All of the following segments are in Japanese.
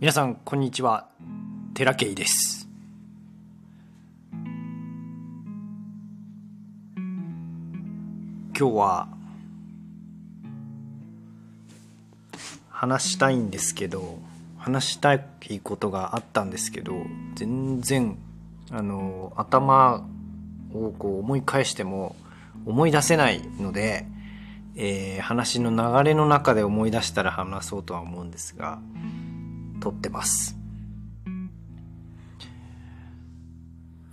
皆さんこんにちは。寺圭です。今日は話したいんですけど話したいことがあったんですけど全然あの頭をこう思い返しても思い出せないので、えー、話の流れの中で思い出したら話そうとは思うんですが撮ってます。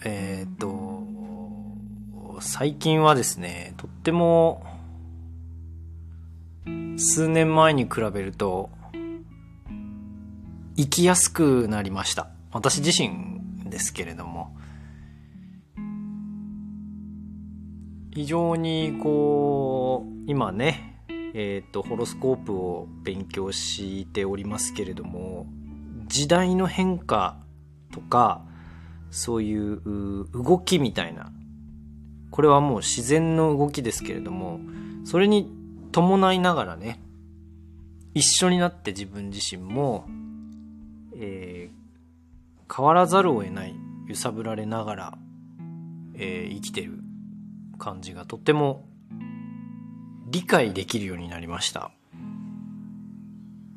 えー、っと最近はですねとっても数年前に比べると生きやすくなりました。私自身ですけれども。非常にこう今ねえっ、ー、とホロスコープを勉強しておりますけれども時代の変化とかそういう動きみたいな。これはもう自然の動きですけれどもそれに伴いながらね一緒になって自分自身も、えー、変わらざるを得ない揺さぶられながら、えー、生きてる感じがとっても理解できるようになりました。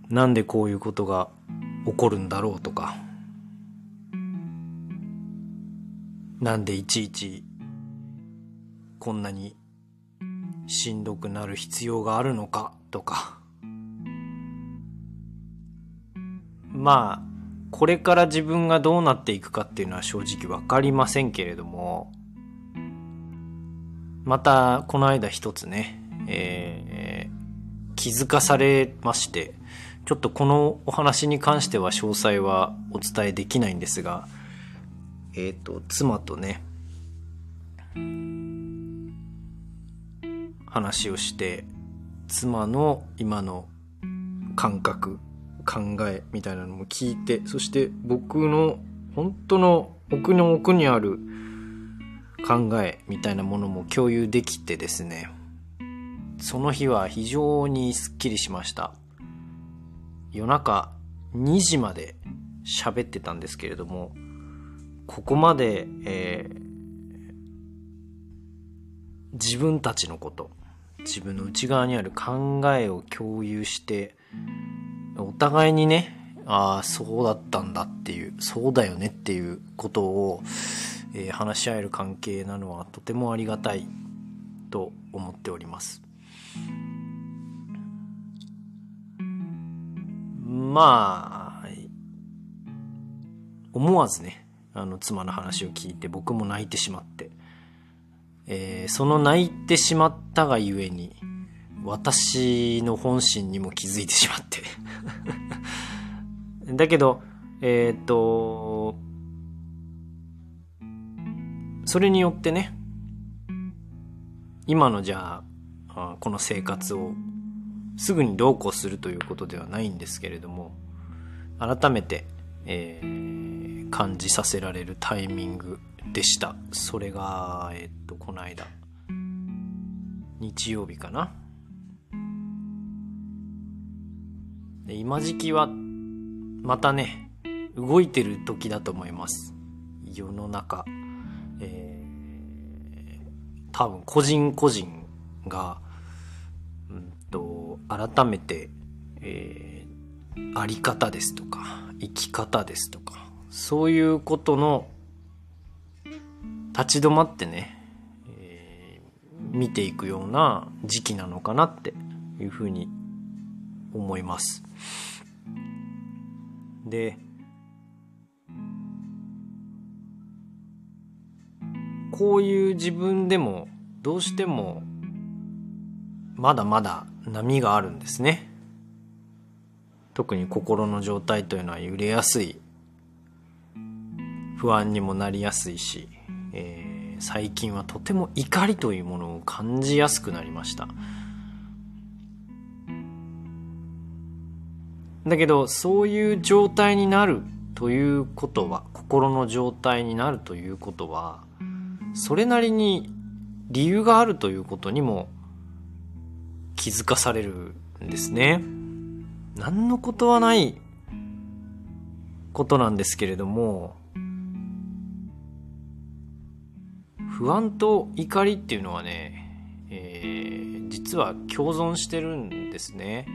なんでこういうことが起こるんだろうとか。なんでいちいちこんなにしんどくなる必要があるのかとか。まあこれから自分がどうなっていくかっていうのは正直分かりませんけれどもまたこの間一つね、えー、気づかされまして。ちょっとこのお話に関しては詳細はお伝えできないんですが、えっ、ー、と、妻とね、話をして、妻の今の感覚、考えみたいなのも聞いて、そして僕の本当の奥の奥にある考えみたいなものも共有できてですね、その日は非常にスッキリしました。夜中2時まで喋ってたんですけれども、ここまで、えー、自分たちのこと、自分の内側にある考えを共有して、お互いにね、ああ、そうだったんだっていう、そうだよねっていうことを、えー、話し合える関係なのはとてもありがたいと思っております。まあ、思わずね、あの、妻の話を聞いて僕も泣いてしまって、えー、その泣いてしまったがゆえに、私の本心にも気づいてしまって。だけど、えー、っと、それによってね、今のじゃあ、この生活をすぐにどうこうするということではないんですけれども改めて、えー、感じさせられるタイミングでした。それがえ、っとこの間日曜日かな。で今時期はまたね動いてる時だと思います。世の中、えー、多分個人個人がうんと、改めて、えー、あり方ですとか、生き方ですとか、そういうことの立ち止まってね、えー、見ていくような時期なのかなっていうふうに思います。で、こういう自分でもどうしてもまだまだ波があるんですね。特に心の状態というのは揺れやすい。不安にもなりやすいし、えー、最近はとても怒りというものを感じやすくなりました。だけどそういう状態になるということは心の状態になるということはそれなりに理由があるということにも気づかされるんですね。何のことはないことなんですけれども不安と怒りっていうのはね、えー、実は共存してるんですね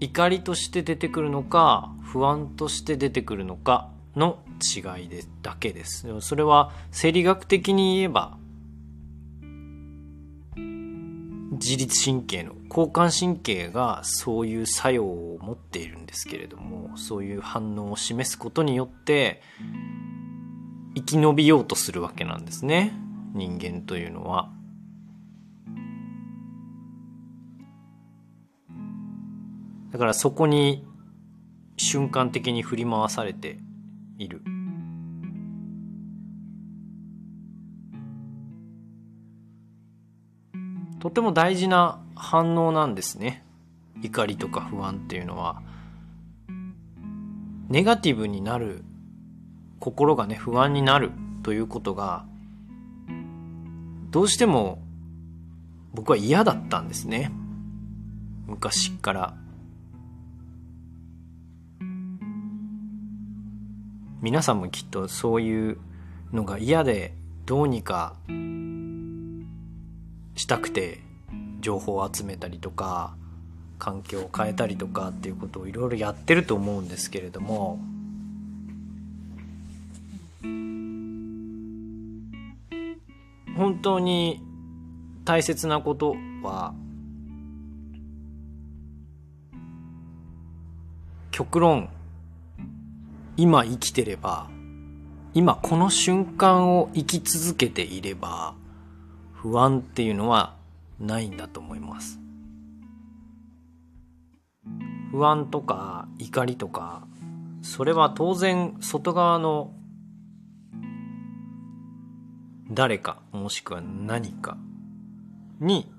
怒りとして出てくるのか不安として出てくるのかの違いでだけですそれは生理学的に言えば自律神経の交感神経がそういう作用を持っているんですけれどもそういう反応を示すことによって生き延びようとするわけなんですね人間というのは。だからそこに瞬間的に振り回されている。とても大事な反応なんですね。怒りとか不安っていうのは。ネガティブになる、心がね、不安になるということが、どうしても僕は嫌だったんですね。昔から。皆さんもきっとそういうのが嫌でどうにかしたくて情報を集めたりとか環境を変えたりとかっていうことをいろいろやってると思うんですけれども。本当に大切なことは極論今生きてれば、今この瞬間を生き続けていれば、不安っていうのはないんだと思います。不安とか怒りとか、それは当然外側の誰かもしくは何かに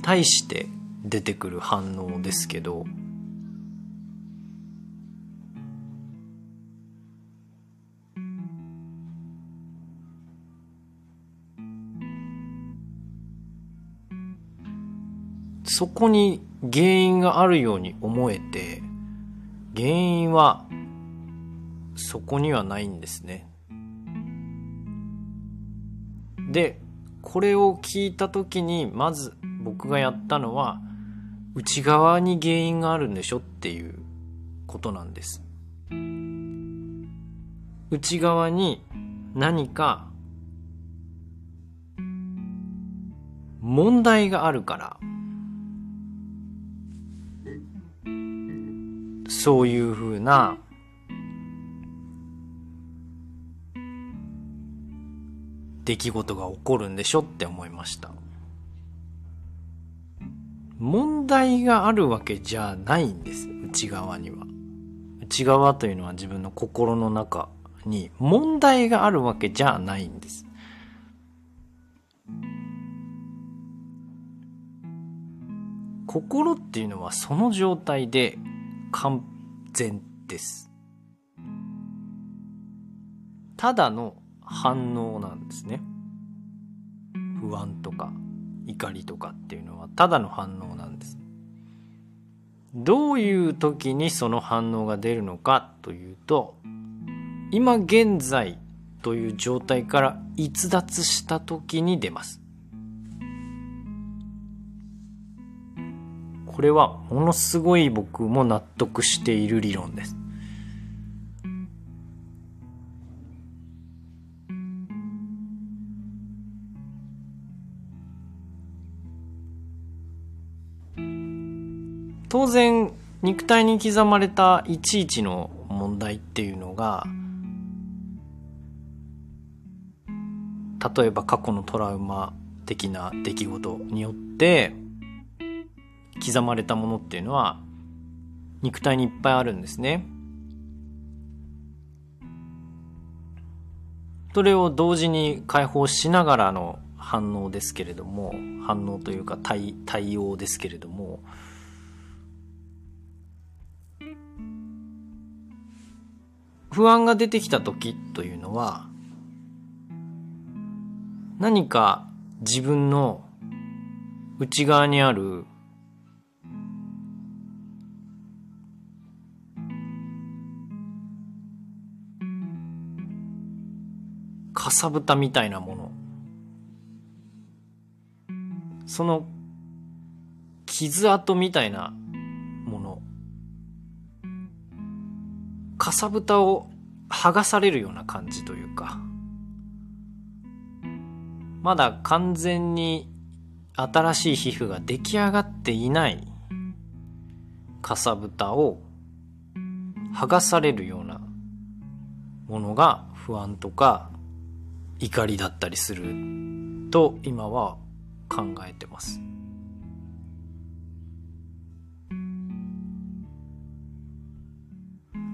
対して出てくる反応ですけど、そこに原因があるように思えて、原因はそこにはないんですね。で、これを聞いた時に、まず僕がやったのは、内側に原因があるんでしょっていうことなんです。内側に何か問題があるからそういうふうな出来事が起こるんでしょって思いました。問題があるわけじゃないんです。内側には。内側というのは自分の心の中に問題があるわけじゃないんです。心っていうのはその状態で完全です。ただの反応なんですね。不安とか怒りとかっていうのはただの反応なんです。どういう時にその反応が出るのかというと今現在という状態から逸脱した時に出ます。これはものすごい僕も納得している理論です。当然肉体に刻まれたいちいちの問題っていうのが例えば過去のトラウマ的な出来事によって刻まれたものっていうのは肉体にいっぱいあるんですね。それを同時に解放しながらの反応ですけれども反応というか対対応ですけれども不安が出てきた時というのは何か自分の内側にあるかさぶたみたいなもの。その傷跡みたいなもの。かさぶたを剥がされるような感じというか。まだ完全に新しい皮膚が出来上がっていない。かさぶたを剥がされるようなものが不安とか怒りだったりすると今は考えてます。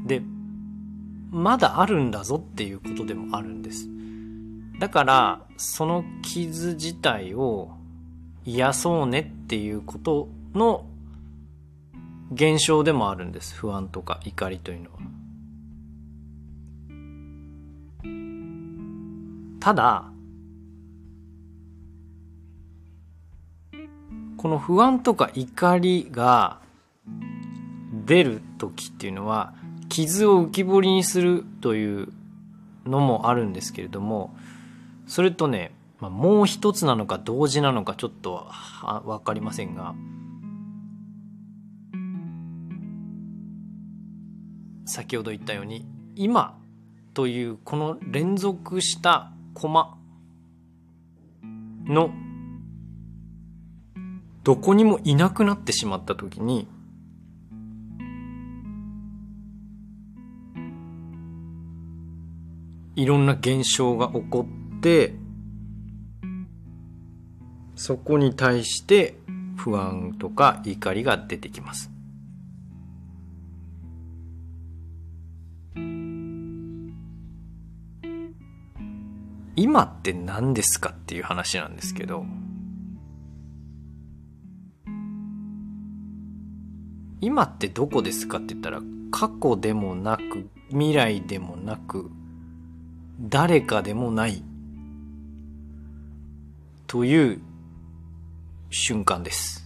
で、まだあるんだぞっていうことでもあるんです。だから、その傷自体を癒そうねっていうことの現象でもあるんです。不安とか怒りというのは。ただ、この不安とか怒りが出る時っていうのは傷を浮き彫りにするというのもあるんですけれどもそれとね、まあ、もう一つなのか同時なのかちょっと分かりませんが先ほど言ったように今というこの連続したコマ。の。どこにもいなくなってしまった時に。いろんな現象が起こって。そこに対して不安とか怒りが出てきます。今って何ですかっていう話なんですけど今ってどこですかって言ったら過去でもなく未来でもなく誰かでもないという瞬間です。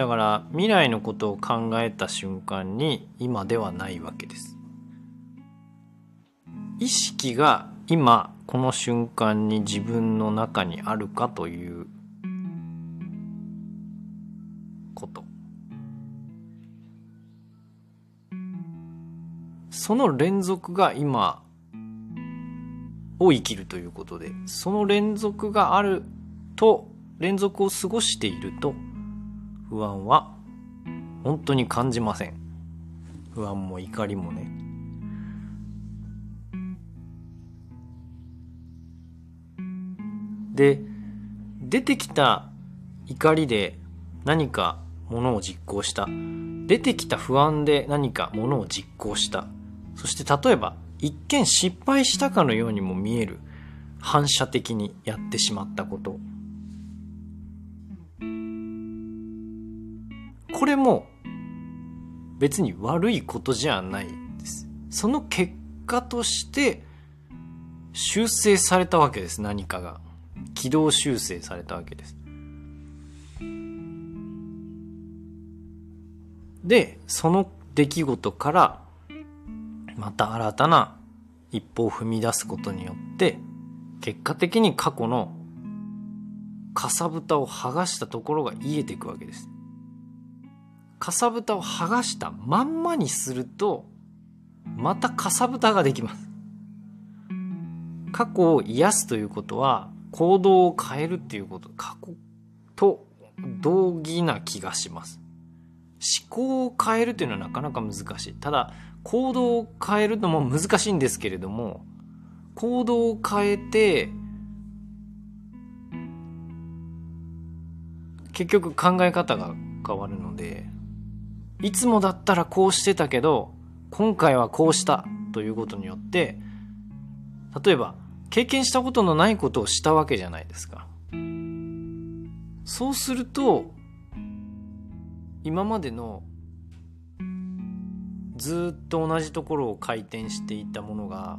だから未来のことを考えた瞬間に今ではないわけです。意識が今この瞬間に自分の中にあるかということその連続が今を生きるということでその連続があると連続を過ごしていると不安は本当に感じません。不安も怒りもね。で出てきた怒りで何かものを実行した。出てきた不安で何かものを実行した。そして例えば一見失敗したかのようにも見える。反射的にやってしまったこと。これも別に悪いことじゃないですその結果として修正されたわけです何かが軌道修正されたわけです。で、その出来事からまた新たな一歩を踏み出すことによって結果的に過去のかさぶたを剥がしたところが癒えていくわけです。かさぶたを剥がしたまんまにするとまたかさぶたができます。過去を癒すということは行動を変えるっていうこと、過去と同義な気がします。思考を変えるっていうのはなかなか難しい。ただ、行動を変えるのも難しいんですけれども、行動を変えて、結局考え方が変わるので、いつもだったらこうしてたけど、今回はこうしたということによって、例えば経験したことのないことをしたわけじゃないですか。そうすると、今までのずっと同じところを回転していたものが、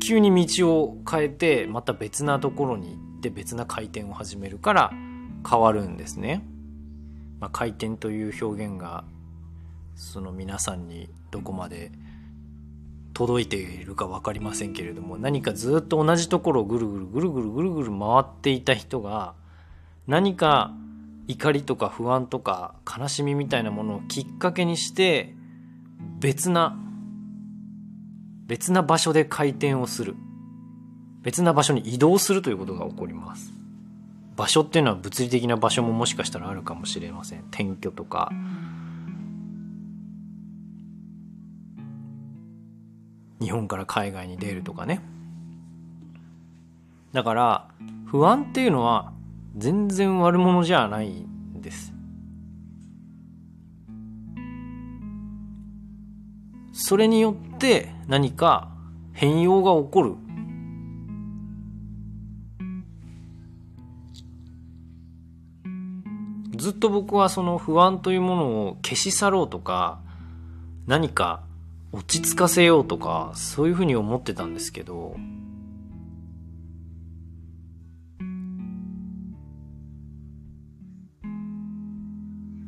急に道を変えてまた別なところに行って別な回転を始めるから変わるんですね。まあ、回転という表現がその皆さんにどこまで届いているか分かりませんけれども何かずっと同じところをぐるぐるぐるぐるぐるぐる回っていた人が何か怒りとか不安とか悲しみみたいなものをきっかけにして別な別な場所で回転をする。別な場所に移動するということが起こります。場所っていうのは物理的な場所ももしかしたらあるかもしれません。転居とか。日本から海外に出るとかね。だから不安っていうのは全然悪者じゃないんです。それによって何か変容が起こる。ずっと僕はその不安というものを消し去ろうとか何か落ち着かせようとかそういうふうに思ってたんですけど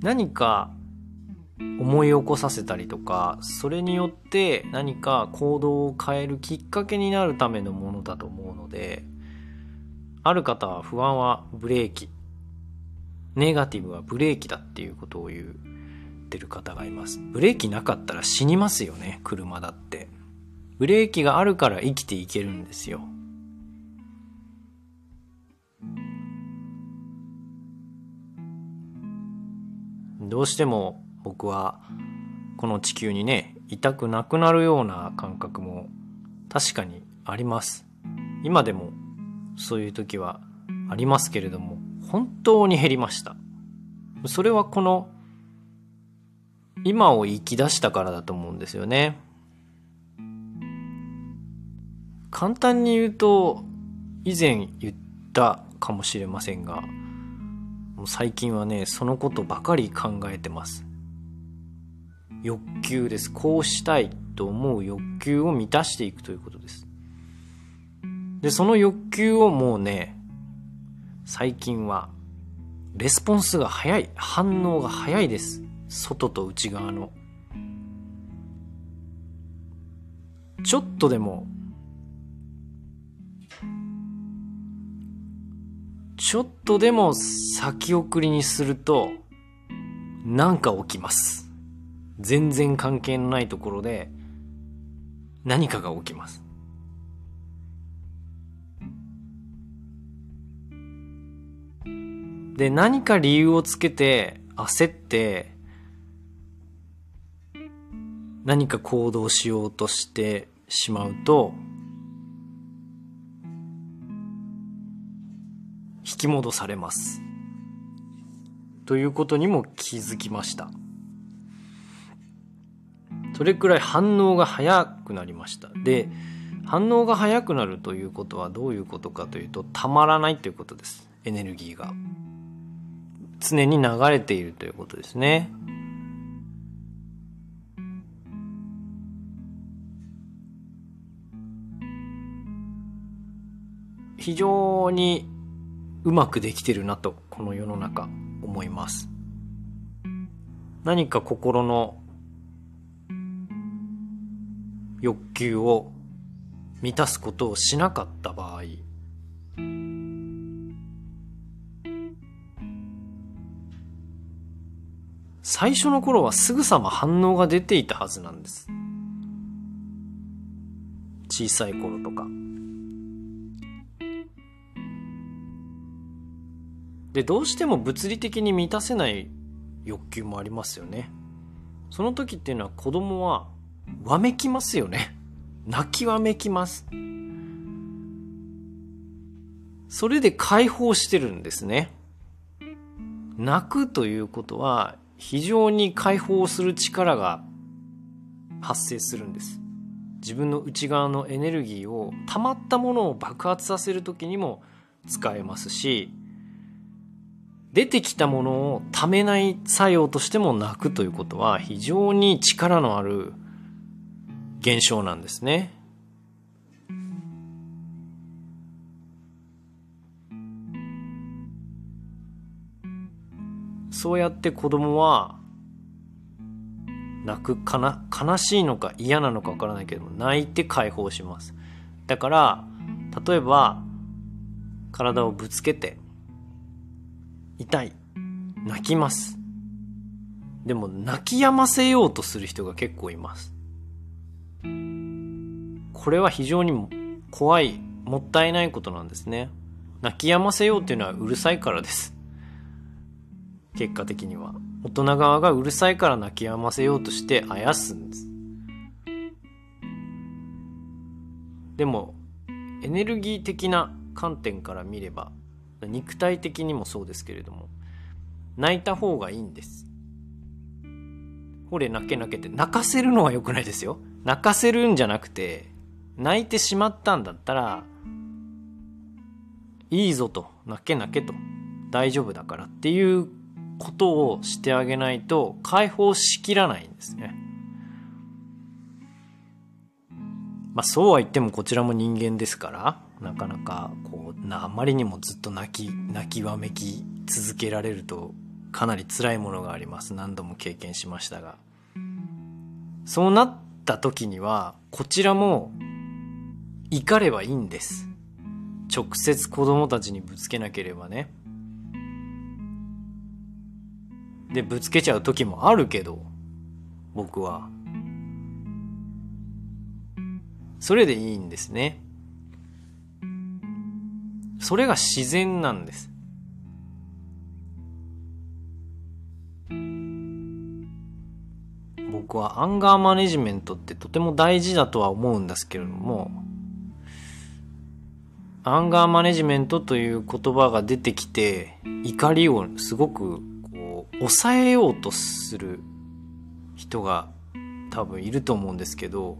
何か思い起こさせたりとかそれによって何か行動を変えるきっかけになるためのものだと思うのである方は不安はブレーキ。ネガティブはブレーキだっていうことを言ってる方がいます。ブレーキなかったら死にますよね車だって。ブレーキがあるから生きていけるんですよ。どうしても僕はこの地球にね痛くなくなるような感覚も確かにあります。今でもそういう時はありますけれども本当に減りました。それはこの今を生き出したからだと思うんですよね。簡単に言うと以前言ったかもしれませんが最近はねそのことばかり考えてます。欲求です。こうしたいと思う欲求を満たしていくということです。でその欲求をもうね最近はレスポンスが早い反応が早いです。外と内側の。ちょっとでもちょっとでも先送りにすると何か起きます。全然関係のないところで何かが起きます。で何か理由をつけて焦って何か行動しようとしてしまうと引き戻されます。ということにも気づきました。それくらい反応が早くなりました。で反応が早くなるということはどういうことかというとたまらないということです。エネルギーが。常に流れているということですね。非常にうまくできてるなとこの世の中思います。何か心の欲求を満たすことをしなかった場合最初の頃はすぐさま反応が出ていたはずなんです。小さい頃とか。でどうしても物理的に満たせない欲求もありますよね。その時っていうのは子供はわめきますよね。泣きわめきます。それで解放してるんですね。泣くということは非常に解放する力が発生するんです自分の内側のエネルギーを溜まったものを爆発させる時にも使えますし出てきたものをためない作用としても泣くということは非常に力のある現象なんですね。そうやって子供は泣くかな悲しいのか嫌なのかわからないけども泣いて解放します。だから例えば体をぶつけて痛い泣きます。でも泣き止ませようとする人が結構います。これは非常に怖いもったいないことなんですね。泣き止ませようっていうのはうるさいからです。結果的には。大人側がうるさいから泣き止ませようとしてあやすんです。でもエネルギー的な観点から見れば肉体的にもそうですけれども泣いた方がいいんです。ほれ泣け泣けって泣かせるのは良くないですよ。泣かせるんじゃなくて泣いてしまったんだったらいいぞと。泣け泣けと。大丈夫だからっていうことをしてあげないと解放しきらないんですね。まあそうは言ってもこちらも人間ですからなかなかこうあまりにもずっと泣き泣きわめき続けられるとかなり辛いものがあります。何度も経験しましたが。そうなった時にはこちらも怒ればいいんです。直接子供たちにぶつけなければね。でぶつけちゃう時もあるけど僕は。それでいいんですね。それが自然なんです。僕はアンガーマネジメントってとても大事だとは思うんですけれどもアンガーマネジメントという言葉が出てきて怒りをすごく抑えようとする人が多分いると思うんですけど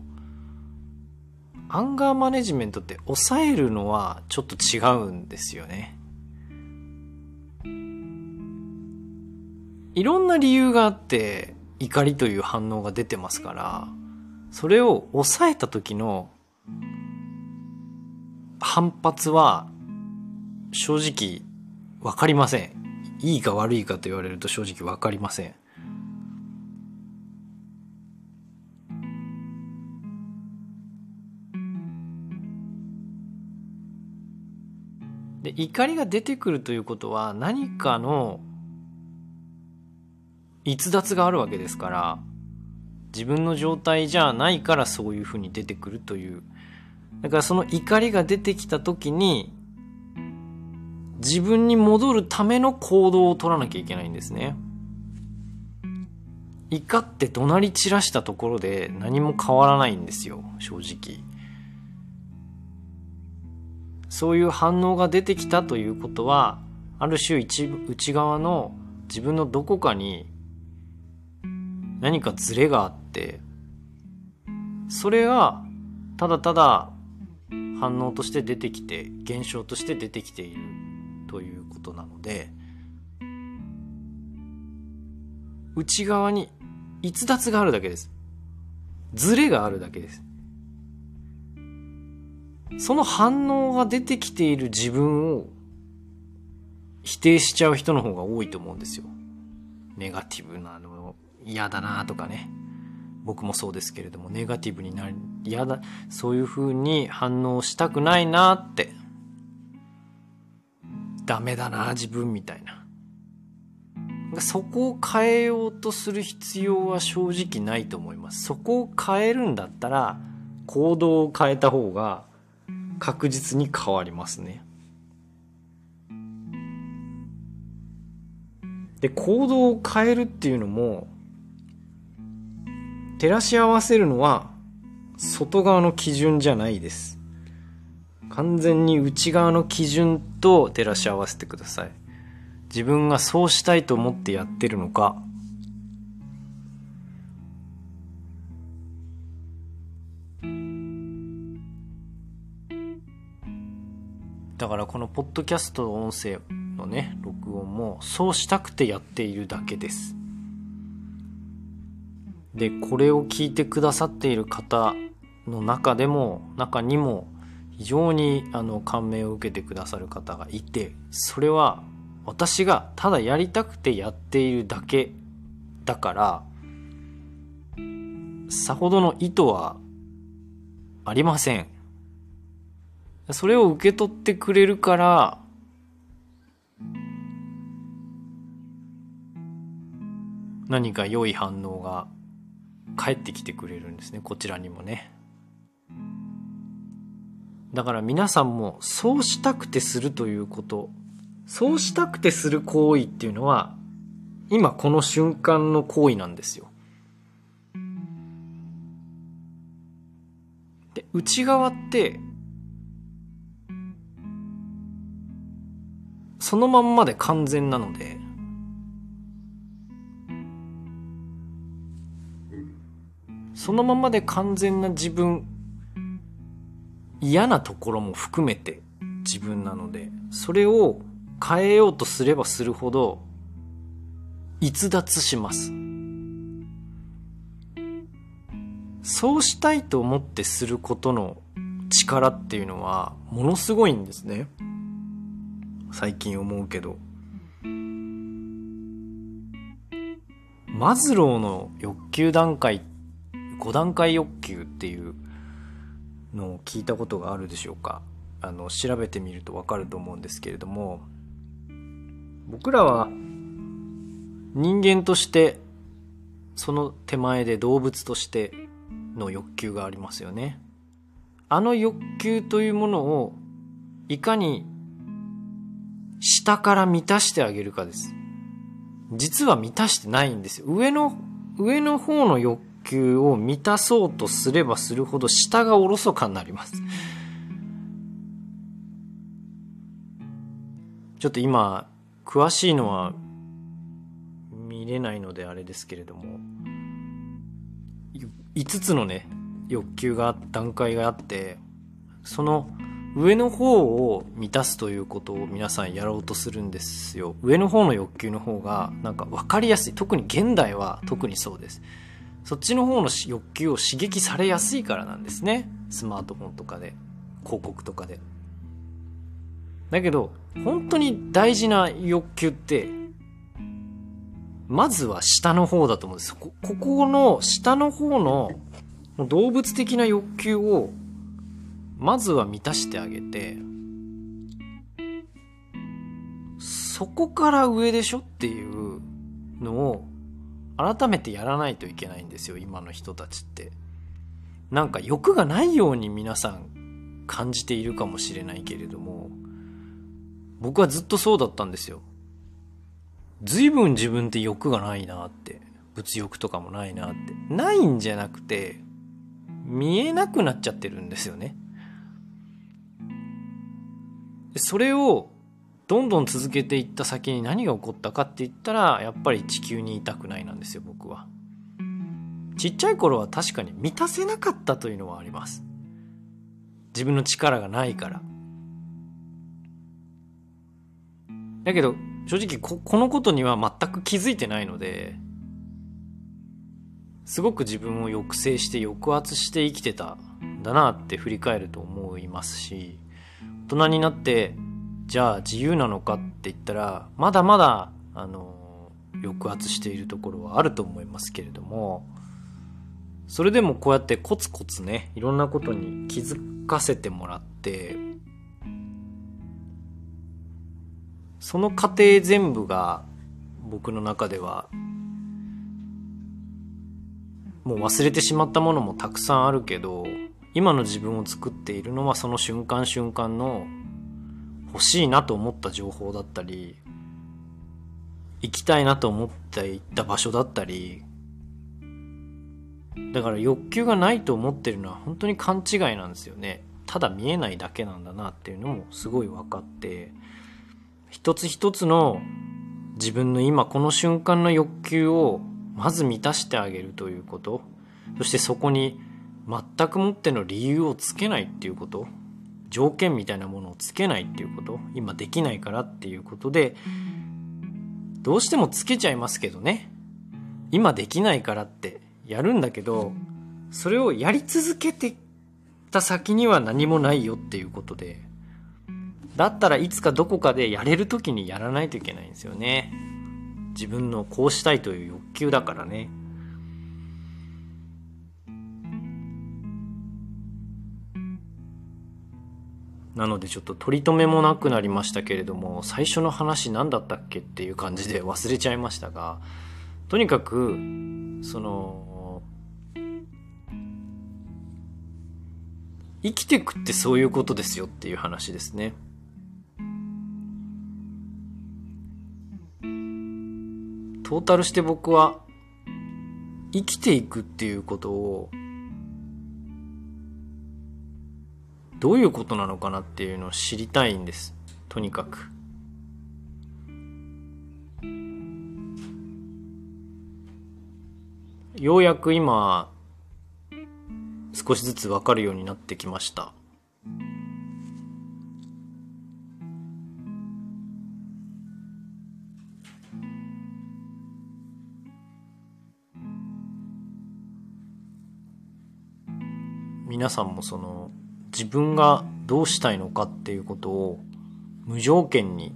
アンガーマネジメントって抑えるのはちょっと違うんですよね。いろんな理由があって怒りという反応が出てますからそれを抑えた時の反発は正直わかりません。いいか悪いかと言われると正直分かりません。で怒りが出てくるということは何かの逸脱があるわけですから自分の状態じゃないからそういうふうに出てくるというだからその怒りが出てきた時に自分に戻るための行動を取らなきゃいけないんですね。怒って怒鳴り散らしたところで何も変わらないんですよ、正直。そういう反応が出てきたということは、ある種一内側の自分のどこかに何かズレがあって、それがただただ反応として出てきて、現象として出てきているということなので内側に逸脱があるだけです。ズレがあるだけです。その反応が出てきている自分を否定しちゃう人の方が多いと思うんですよ。ネガティブなの嫌だなとかね。僕もそうですけれどもネガティブになり嫌だそういう風に反応したくないなってダメだな自分みたいな。そこを変えようとする必要は正直ないと思います。そこを変えるんだったら行動を変えた方が確実に変わりますね。で行動を変えるっていうのも照らし合わせるのは外側の基準じゃないです。完全に内側の基準と照らし合わせてください。自分がそうしたいと思ってやってるのか。だからこのポッドキャスト音声のね録音もそうしたくてやっているだけです。でこれを聞いてくださっている方の中でも中にも非常にあの感銘を受けてくださる方がいてそれは私がただやりたくてやっているだけだからさほどの意図はありません。それを受け取ってくれるから何か良い反応が返ってきてくれるんですね。こちらにもね。だから皆さんもそうしたくてするということ。そうしたくてする行為っていうのは今この瞬間の行為なんですよ。で内側ってそのまんまで完全なのでそのままで完全な自分嫌なところも含めて自分なのでそれを変えようとすればするほど逸脱します。そうしたいと思ってすることの力っていうのはものすごいんですね。最近思うけど。マズローの欲求段階5段階欲求っていうのを聞いたことがあるでしょうか。あの調べてみると分かると思うんですけれども僕らは人間としてその手前で動物としての欲求がありますよね。あの欲求というものをいかに下から満たしてあげるかです。実は満たしてないんですよ。上の上の方の欲求を満たそうとすればするほど下がおろそかになります。ちょっと今、詳しいのは見れないのであれですけれども、5つのね、欲求が、段階があって、その上の方を満たすということを皆さんやろうとするんですよ。上の方の欲求の方がなんか分かりやすい。特に現代は特にそうです。そっちの方の欲求を刺激されやすいからなんですね。スマートフォンとかで、広告とかで。だけど、本当に大事な欲求って、まずは下の方だと思うんです。こここの下の方の動物的な欲求を、まずは満たしてあげて、そこから上でしょっていうのを改めてやらないといけないんですよ今の人たちって。なんか欲がないように皆さん感じているかもしれないけれども僕はずっとそうだったんですよ。随分自分って欲がないなって物欲とかもないなって。ないんじゃなくて見えなくなっちゃってるんですよね。それをどんどん続けていった先に何が起こったかって言ったらやっぱり地球にいたくないなんですよ僕は。ちっちゃい頃は確かに満たせなかったというのはあります。自分の力がないから。だけど正直ここのことには全く気づいてないのですごく自分を抑制して抑圧して生きてたんだなって振り返ると思いますし大人になってじゃあ自由なのかって言ったらまだまだあの抑圧しているところはあると思いますけれどもそれでもこうやってコツコツねいろんなことに気づかせてもらってその過程全部が僕の中ではもう忘れてしまったものもたくさんあるけど今の自分を作っているのはその瞬間瞬間の欲しいなと思った情報だったり行きたいなと思って行った場所だったりだから欲求がないと思ってるのは本当に勘違いなんですよね。ただ見えないだけなんだなっていうのもすごい分かって一つ一つの自分の今この瞬間の欲求をまず満たしてあげるということ。そしてそこに全くもっての理由をつけないっていうこと。条件みたいなものをつけないっていうこと今できないからっていうことでどうしてもつけちゃいますけどね。今できないからってやるんだけどそれをやり続けてた先には何もないよっていうことでだったらいつかどこかでやれる時にやらないといけないんですよね。自分のこうしたいという欲求だからね。なのでちょっと取り留めもなくなりましたけれども最初の話何だったっけっていう感じで忘れちゃいましたがとにかくその生きてくってそういうことですよっていう話ですね。トータルして僕は生きていくっていうことをどういうことなのかなっていうのを知りたいんです。とにかく。ようやく今、少しずつわかるようになってきました。皆さんもその自分がどうしたいのかっていうことを無条件に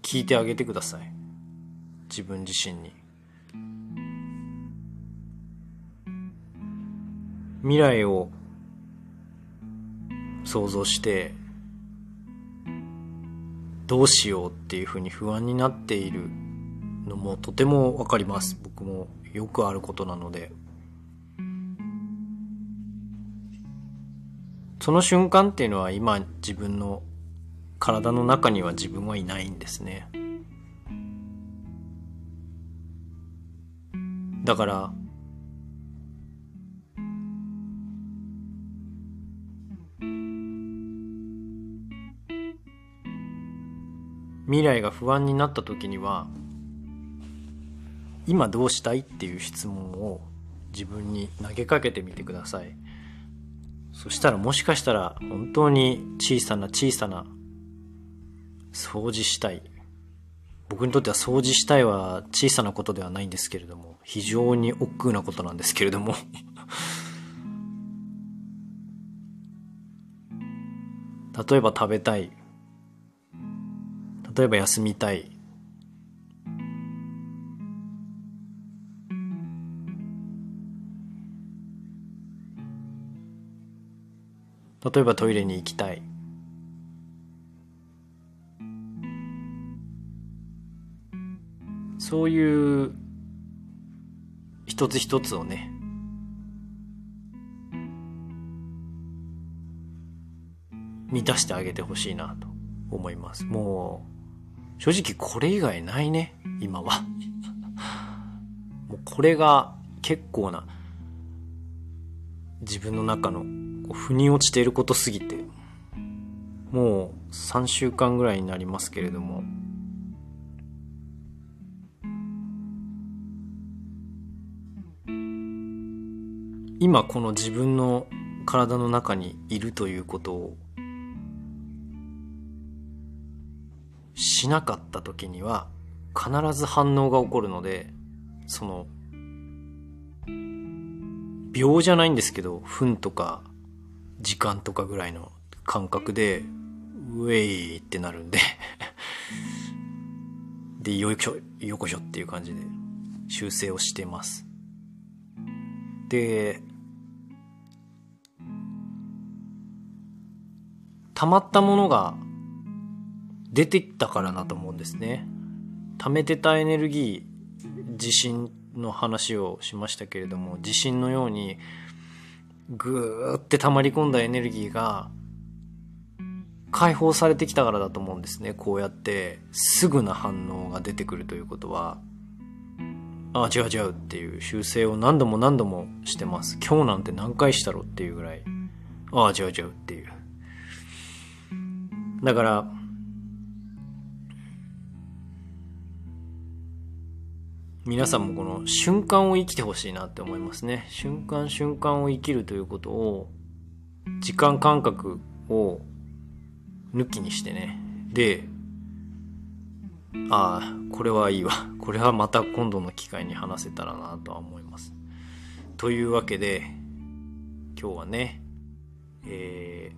聞いてあげてください。自分自身に。未来を想像してどうしようっていうふうに不安になっているのもとてもわかります。僕もよくあることなので。その瞬間っていうのは今自分の体の中には自分はいないんですね。だから未来が不安になった時には今どうしたいっていう質問を自分に投げかけてみてください。そしたらもしかしたら本当に小さな小さな掃除したい。僕にとっては掃除したいは小さなことではないんですけれども、非常に億劫なことなんですけれども 例えば食べたい。例えば休みたい。例えばトイレに行きたい。そういう一つ一つをね満たしてあげてほしいなと思います。もう正直これ以外ないね今は。もうこれが結構な自分の中の腑に落ちていることすぎてもう3週間ぐらいになりますけれども。今この自分の体の中にいるということをしなかった時には必ず反応が起こるのでその秒じゃないんですけど分とか時間とかぐらいの感覚で、ウェイってなるんで で、よいしょ、よこしょっていう感じで修正をしてます。で、溜まったものが出てきたからなと思うんですね。溜めてたエネルギー、地震の話をしましたけれども、地震のようにぐーって溜まり込んだエネルギーが解放されてきたからだと思うんですね。こうやってすぐな反応が出てくるということは、ああ、違う違うっていう修正を何度も何度もしてます。今日なんて何回したろっていうぐらい、ああ、違う違うっていう。だから、皆さんもこの瞬間を生きてほしいなって思いますね。瞬間瞬間を生きるということを、時間感覚を抜きにしてね。で、ああ、これはいいわ。これはまた今度の機会に話せたらなとは思います。というわけで、今日はね、え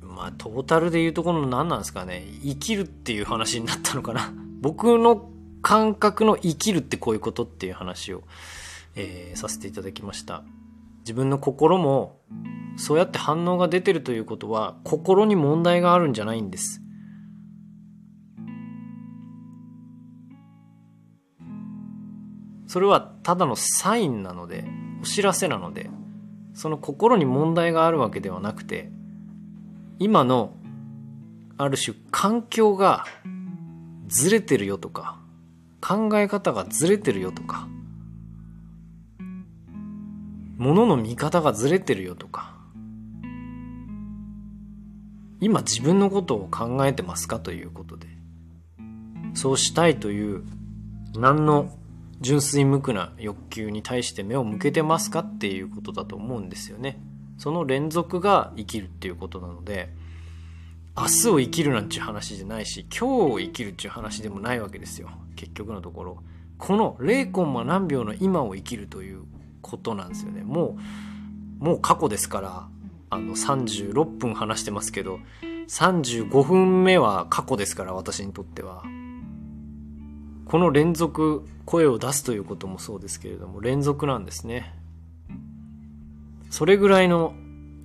ー、まあトータルで言うところの何なんですかね生きるっていう話になったのかな僕の感覚の生きるってこういうことっていう話を、えー、させていただきました。自分の心もそうやって反応が出てるということは心に問題があるんじゃないんです。それはただのサインなのでお知らせなのでその心に問題があるわけではなくて今のある種環境がずれてるよとか考え方がずれてるよとか物の見方がずれてるよとか今自分のことを考えてますかということでそうしたいという何の純粋無垢な欲求に対して目を向けてますかっていうことだと思うんですよね。その連続が生きるっていうことなので明日を生きるなんていう話じゃないし今日を生きるっていう話でもないわけですよ。結局のところこの0コンマ何秒の今を生きるということなんですよね。もうもう過去ですからあの36分話してますけど35分目は過去ですから私にとっては。この連続声を出すということもそうですけれども連続なんですね。それぐらいの、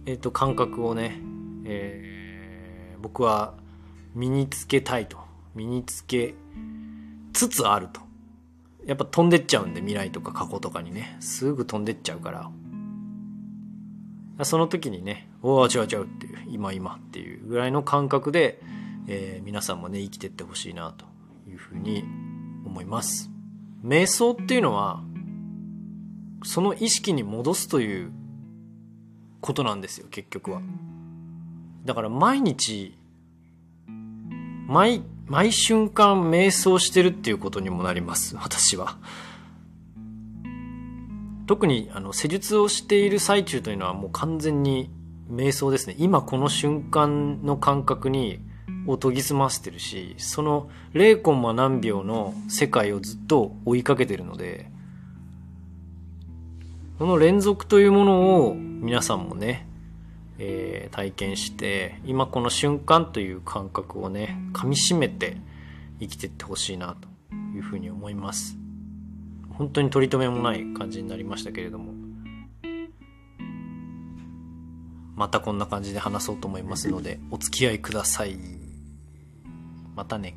えーと、感覚をね、えー、僕は身につけたいと。身につけつつあると。やっぱ飛んでっちゃうんで未来とか過去とかにね。すぐ飛んでっちゃうから。その時にね「おお違う違う」っていう今今っていうぐらいの感覚で、えー、皆さんもね生きてってほしいなというふうに思います。瞑想っていうのはその意識に戻すということなんですよ結局は。だから毎日毎毎瞬間瞑想してるっていうことにもなります私は。特にあの施術をしている最中というのはもう完全に瞑想ですね。今この瞬間の感覚にを研ぎ澄ませてるしその0コンマ何秒の世界をずっと追いかけてるのでこの連続というものを皆さんもね、えー、体験して今この瞬間という感覚をね噛みしめて生きてってほしいなというふうに思います。本当に取り留めもない感じになりましたけれども。またこんな感じで話そうと思いますのでお付き合いください。またね。